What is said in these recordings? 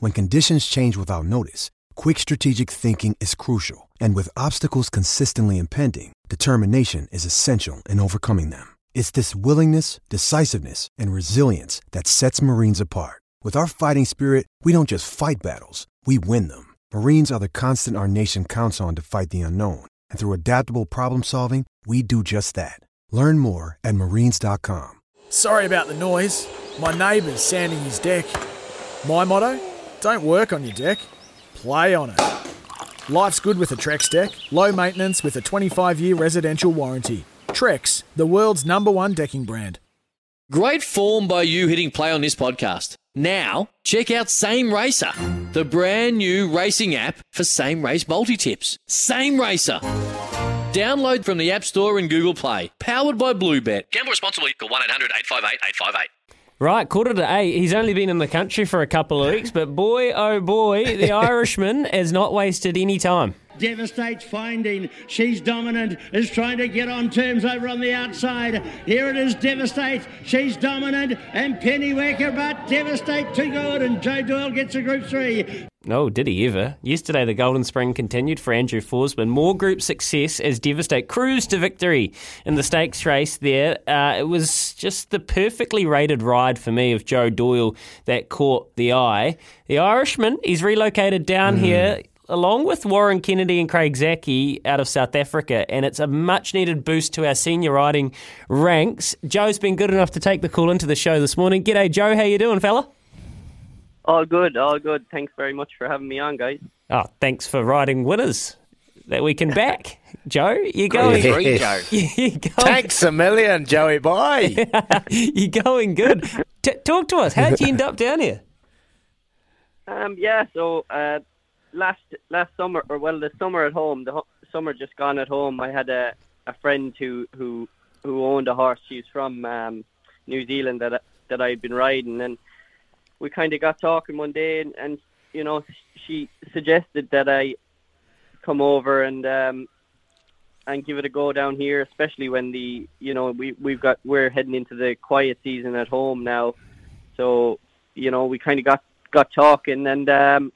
When conditions change without notice, quick strategic thinking is crucial. And with obstacles consistently impending, determination is essential in overcoming them. It's this willingness, decisiveness, and resilience that sets Marines apart. With our fighting spirit, we don't just fight battles, we win them. Marines are the constant our nation counts on to fight the unknown. And through adaptable problem solving, we do just that. Learn more at marines.com. Sorry about the noise. My neighbour's sanding his deck. My motto? Don't work on your deck, play on it. Life's good with a Trex deck. Low maintenance with a 25 year residential warranty. Trex, the world's number one decking brand. Great form by you hitting play on this podcast. Now, check out Same Racer, the brand new racing app for same race multi tips. Same Racer. Download from the App Store and Google Play. Powered by Bluebet. Gamble responsibly. Call 1 800 858 858. Right, quarter to eight. He's only been in the country for a couple of weeks, but boy, oh boy, the Irishman has not wasted any time. Devastate's finding she's dominant, is trying to get on terms over on the outside. Here it is, Devastate. She's dominant, and Penny Waker, but Devastate too good, and Joe Doyle gets a group three. No, did he ever? Yesterday, the Golden Spring continued for Andrew Forsman. More group success as Devastate cruised to victory in the stakes race there. Uh, it was just the perfectly rated ride for me of Joe Doyle that caught the eye. The Irishman, he's relocated down here along with Warren Kennedy and Craig Zackey out of South Africa, and it's a much needed boost to our senior riding ranks. Joe's been good enough to take the call into the show this morning. G'day, Joe. How you doing, fella? All good, all good. Thanks very much for having me on, guys. Oh, thanks for riding winners that we can back. Joe, you going? Three, Joe. You going? Thanks a million, Joey boy. You're going good. T- talk to us. How'd you end up down here? Um, yeah, so uh, last last summer, or well, the summer at home, the ho- summer just gone at home. I had a, a friend who who who owned a horse. She's from um, New Zealand that that I'd been riding, and we kind of got talking one day, and, and you know, she suggested that I come over and um, and give it a go down here, especially when the you know we we've got we're heading into the quiet season at home now, so you know we kind of got got talking, and um,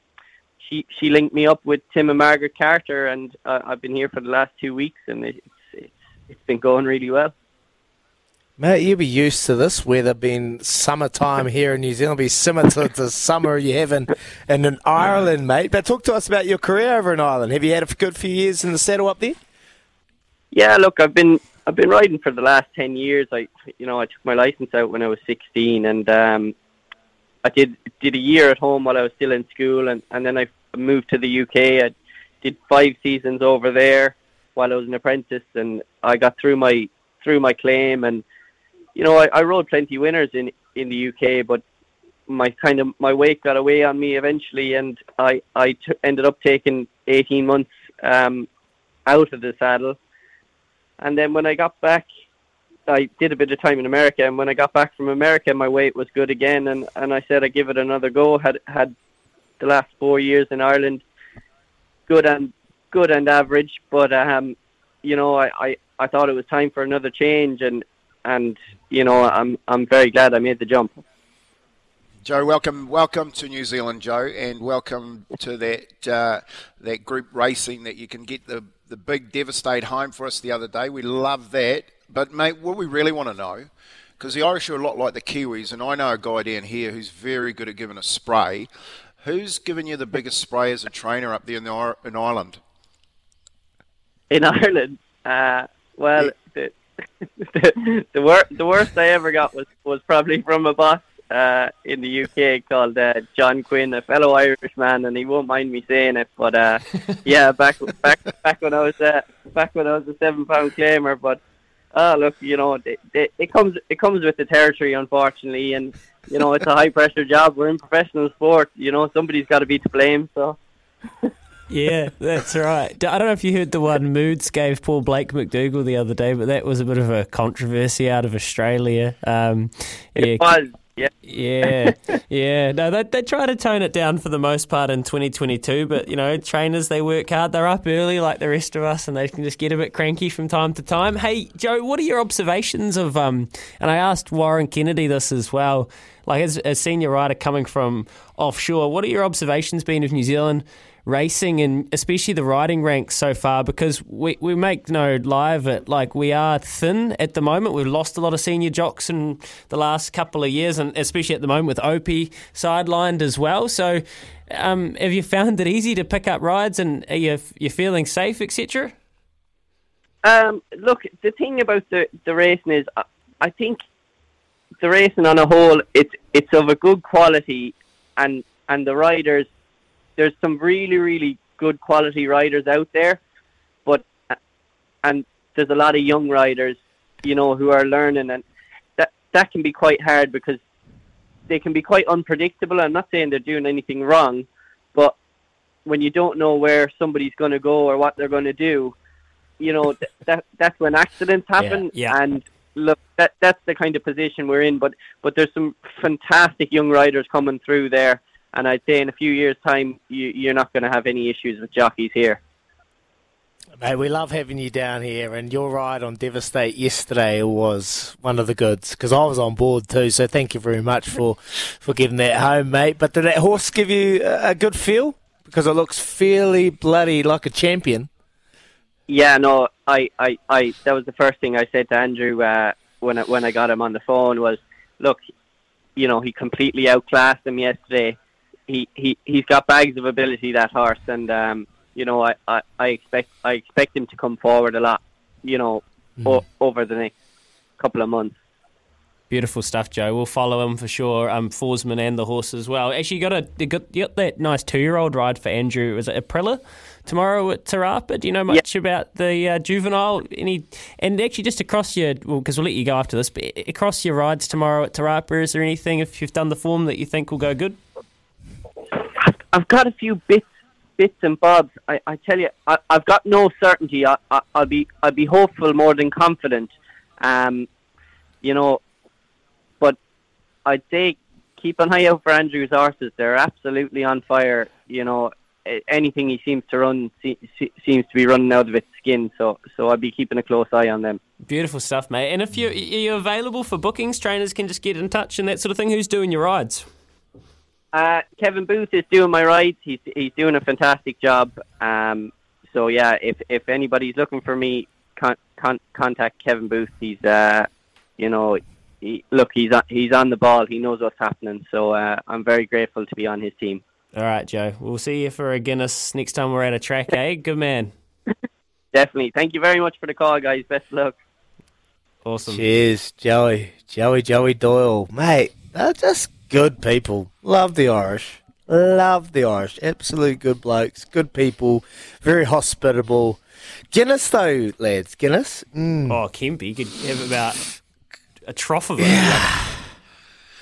she she linked me up with Tim and Margaret Carter, and uh, I've been here for the last two weeks, and it's it's it's been going really well. Mate, you'll be used to this weather being summertime here in New Zealand, be similar to the summer you have in, in, in Ireland, mate. But talk to us about your career over in Ireland. Have you had a good few years in the saddle up there? Yeah, look, I've been I've been riding for the last ten years. I you know I took my license out when I was sixteen, and um, I did did a year at home while I was still in school, and and then I moved to the UK. I did five seasons over there while I was an apprentice, and I got through my through my claim, and you know I, I rode plenty winners in in the UK, but my kind of my weight got away on me eventually, and I I t- ended up taking eighteen months um, out of the saddle, and then when I got back, I did a bit of time in America, and when I got back from America, my weight was good again, and and I said I give it another go. Had had the last four years in Ireland, good and good and average, but um, you know I, I I thought it was time for another change, and and you know I'm I'm very glad I made the jump. Joe, welcome, welcome to New Zealand, Joe, and welcome to that uh, that group racing that you can get the the big devastate home for us the other day. We love that, but mate, what we really want to know, because the Irish are a lot like the Kiwis, and I know a guy down here who's very good at giving a spray. Who's given you the biggest spray as a trainer up there in the in Ireland? In Ireland, uh, well, the the, the, wor- the worst I ever got was was probably from a boss uh, in the UK called uh, John Quinn, a fellow Irishman, and he won't mind me saying it. But uh, yeah, back back back when I was uh, back when I was a seven pound claimer. But uh, look, you know, they, they, it comes it comes with the territory, unfortunately, and you know, it's a high pressure job. We're in professional sport. You know, somebody's got to be to blame. So. Yeah, that's right. I don't know if you heard the one Moods gave Paul Blake McDougall the other day, but that was a bit of a controversy out of Australia. Um, yeah, it was. Yeah. Yeah. yeah. No, they, they try to tone it down for the most part in 2022, but, you know, trainers, they work hard. They're up early like the rest of us, and they can just get a bit cranky from time to time. Hey, Joe, what are your observations of, um, and I asked Warren Kennedy this as well, like as a senior rider coming from offshore, what are your observations been of New Zealand racing and especially the riding ranks so far because we, we make no lie of it like we are thin at the moment. We've lost a lot of senior jocks in the last couple of years and especially at the moment with Opie sidelined as well. So um, have you found it easy to pick up rides and are you, you feeling safe etc um, look the thing about the, the racing is I, I think the racing on a whole it's it's of a good quality and and the riders there's some really, really good quality riders out there, but uh, and there's a lot of young riders, you know, who are learning, and that that can be quite hard because they can be quite unpredictable. I'm not saying they're doing anything wrong, but when you don't know where somebody's going to go or what they're going to do, you know, th- that that's when accidents happen. Yeah, yeah. And look, that that's the kind of position we're in. But but there's some fantastic young riders coming through there and I'd say in a few years' time, you, you're not going to have any issues with jockeys here. Mate, we love having you down here, and your ride on Devastate yesterday was one of the goods because I was on board too. So thank you very much for for getting that home, mate. But did that horse give you a good feel because it looks fairly bloody like a champion? Yeah, no, I, I, I that was the first thing I said to Andrew uh, when I, when I got him on the phone was, look, you know, he completely outclassed him yesterday he, he he's got bags of ability that horse, and um, you know I, I, I expect I expect him to come forward a lot, you know, mm. o- over the next couple of months. Beautiful stuff, Joe. We'll follow him for sure. Um, Forsman and the horse as well. Actually, you got a you got, you got that nice two year old ride for Andrew. Was it Aprilla tomorrow at Te Rapa? Do you know much about the uh, juvenile? Any and actually just across your well, because we'll let you go after this. But across your rides tomorrow at Te Rapa, is there anything if you've done the form that you think will go good? I've got a few bits, bits and bobs. I, I tell you, I, have got no certainty. I, I, will be, I'll be hopeful more than confident. Um, you know, but I'd say keep an eye out for Andrew's horses. They're absolutely on fire. You know, anything he seems to run se- se- seems to be running out of its skin. So, so I'll be keeping a close eye on them. Beautiful stuff, mate. And if you're, you're available for bookings, trainers can just get in touch and that sort of thing. Who's doing your rides? Uh, Kevin Booth is doing my rides. He's he's doing a fantastic job. Um, so yeah, if if anybody's looking for me, con- con- contact Kevin Booth. He's uh, you know, he, look, he's on, he's on the ball. He knows what's happening. So uh, I'm very grateful to be on his team. All right, Joe. We'll see you for a Guinness next time we're at a track, eh? Good man. Definitely. Thank you very much for the call, guys. Best of luck. Awesome. Cheers, Joey. Joey, Joey Doyle. Mate, they're just good people. Love the Irish. Love the Irish. Absolute good blokes, good people, very hospitable. Guinness, though, lads. Guinness. Mm. Oh, Kempy, you could have about a trough of it. Yeah.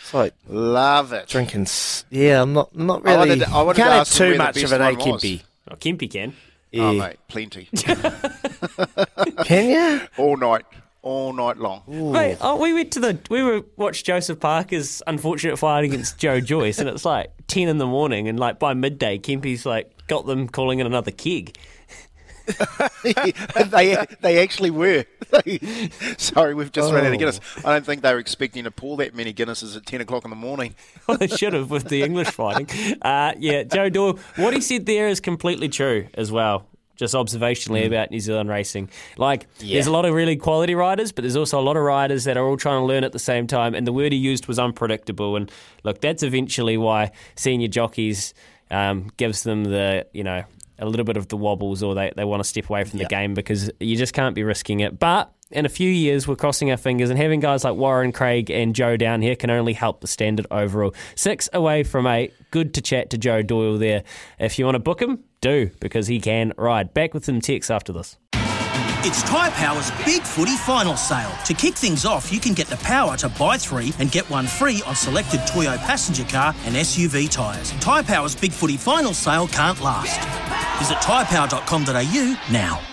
It's like love it. Drinking. Yeah, I'm not not really. I wanted, I wanted can't have too much of it, eh, Kempy? Oh, Kempy can. Yeah. Oh, mate, plenty. can you? All night all night long. Mate, oh, we went to the we were watched Joseph Parker's unfortunate fight against Joe Joyce, and it's like ten in the morning, and like by midday, Kempy's like got them calling in another keg. they they actually were. Sorry, we've just oh. run out of Guinness. I don't think they were expecting to pour that many Guinnesses at ten o'clock in the morning. well, they should have with the English fighting. Uh, yeah, Joe Doyle. What he said there is completely true as well just observationally mm. about New Zealand racing. Like, yeah. there's a lot of really quality riders, but there's also a lot of riders that are all trying to learn at the same time. And the word he used was unpredictable. And look, that's eventually why senior jockeys um, gives them the, you know, a little bit of the wobbles or they, they want to step away from the game because you just can't be risking it. But in a few years, we're crossing our fingers, and having guys like Warren, Craig, and Joe down here can only help the standard overall. Six away from eight. Good to chat to Joe Doyle there. If you want to book him, do, because he can ride. Back with some text after this. It's Tyre Power's Big Footy Final Sale. To kick things off, you can get the power to buy three and get one free on selected Toyo passenger car and SUV tyres. Tyre Power's Big Footy Final Sale can't last. Visit tyrepower.com.au now.